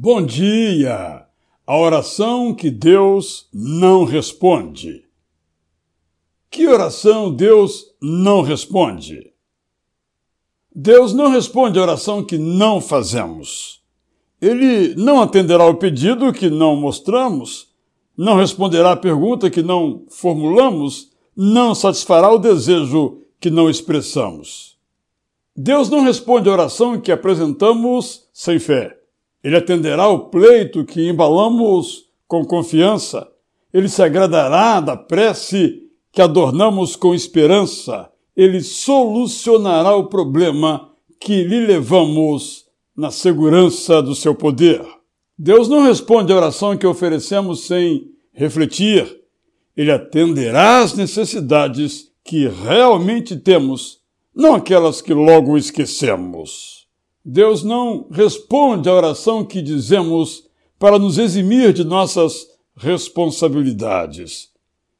Bom dia! A oração que Deus não responde. Que oração Deus não responde? Deus não responde a oração que não fazemos. Ele não atenderá o pedido que não mostramos, não responderá a pergunta que não formulamos, não satisfará o desejo que não expressamos. Deus não responde a oração que apresentamos sem fé. Ele atenderá o pleito que embalamos com confiança. Ele se agradará da prece que adornamos com esperança. Ele solucionará o problema que lhe levamos na segurança do seu poder. Deus não responde à oração que oferecemos sem refletir. Ele atenderá às necessidades que realmente temos, não aquelas que logo esquecemos. Deus não responde à oração que dizemos para nos eximir de nossas responsabilidades.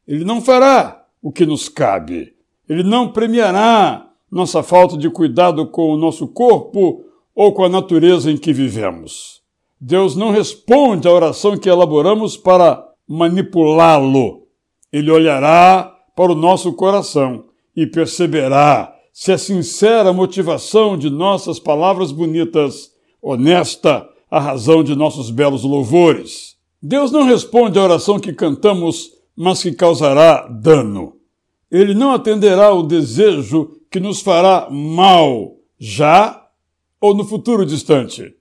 Ele não fará o que nos cabe. Ele não premiará nossa falta de cuidado com o nosso corpo ou com a natureza em que vivemos. Deus não responde à oração que elaboramos para manipulá-lo. Ele olhará para o nosso coração e perceberá se é sincera a motivação de nossas palavras bonitas, honesta a razão de nossos belos louvores. Deus não responde à oração que cantamos, mas que causará dano. Ele não atenderá o desejo que nos fará mal, já ou no futuro distante.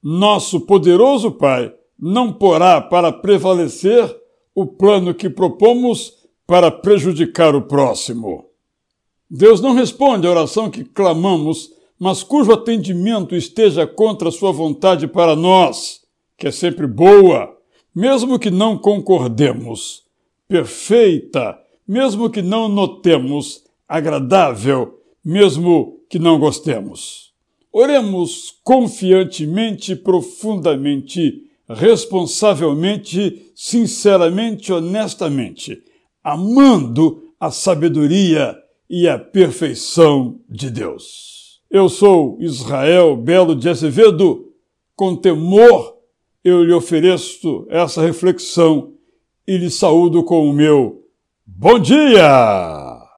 Nosso poderoso Pai não porá para prevalecer o plano que propomos para prejudicar o próximo. Deus não responde à oração que clamamos, mas cujo atendimento esteja contra a sua vontade para nós, que é sempre boa, mesmo que não concordemos, perfeita, mesmo que não notemos, agradável, mesmo que não gostemos. Oremos confiantemente, profundamente, responsavelmente, sinceramente, honestamente, amando a sabedoria e a perfeição de Deus. Eu sou Israel Belo de Azevedo, com temor eu lhe ofereço essa reflexão e lhe saúdo com o meu bom dia!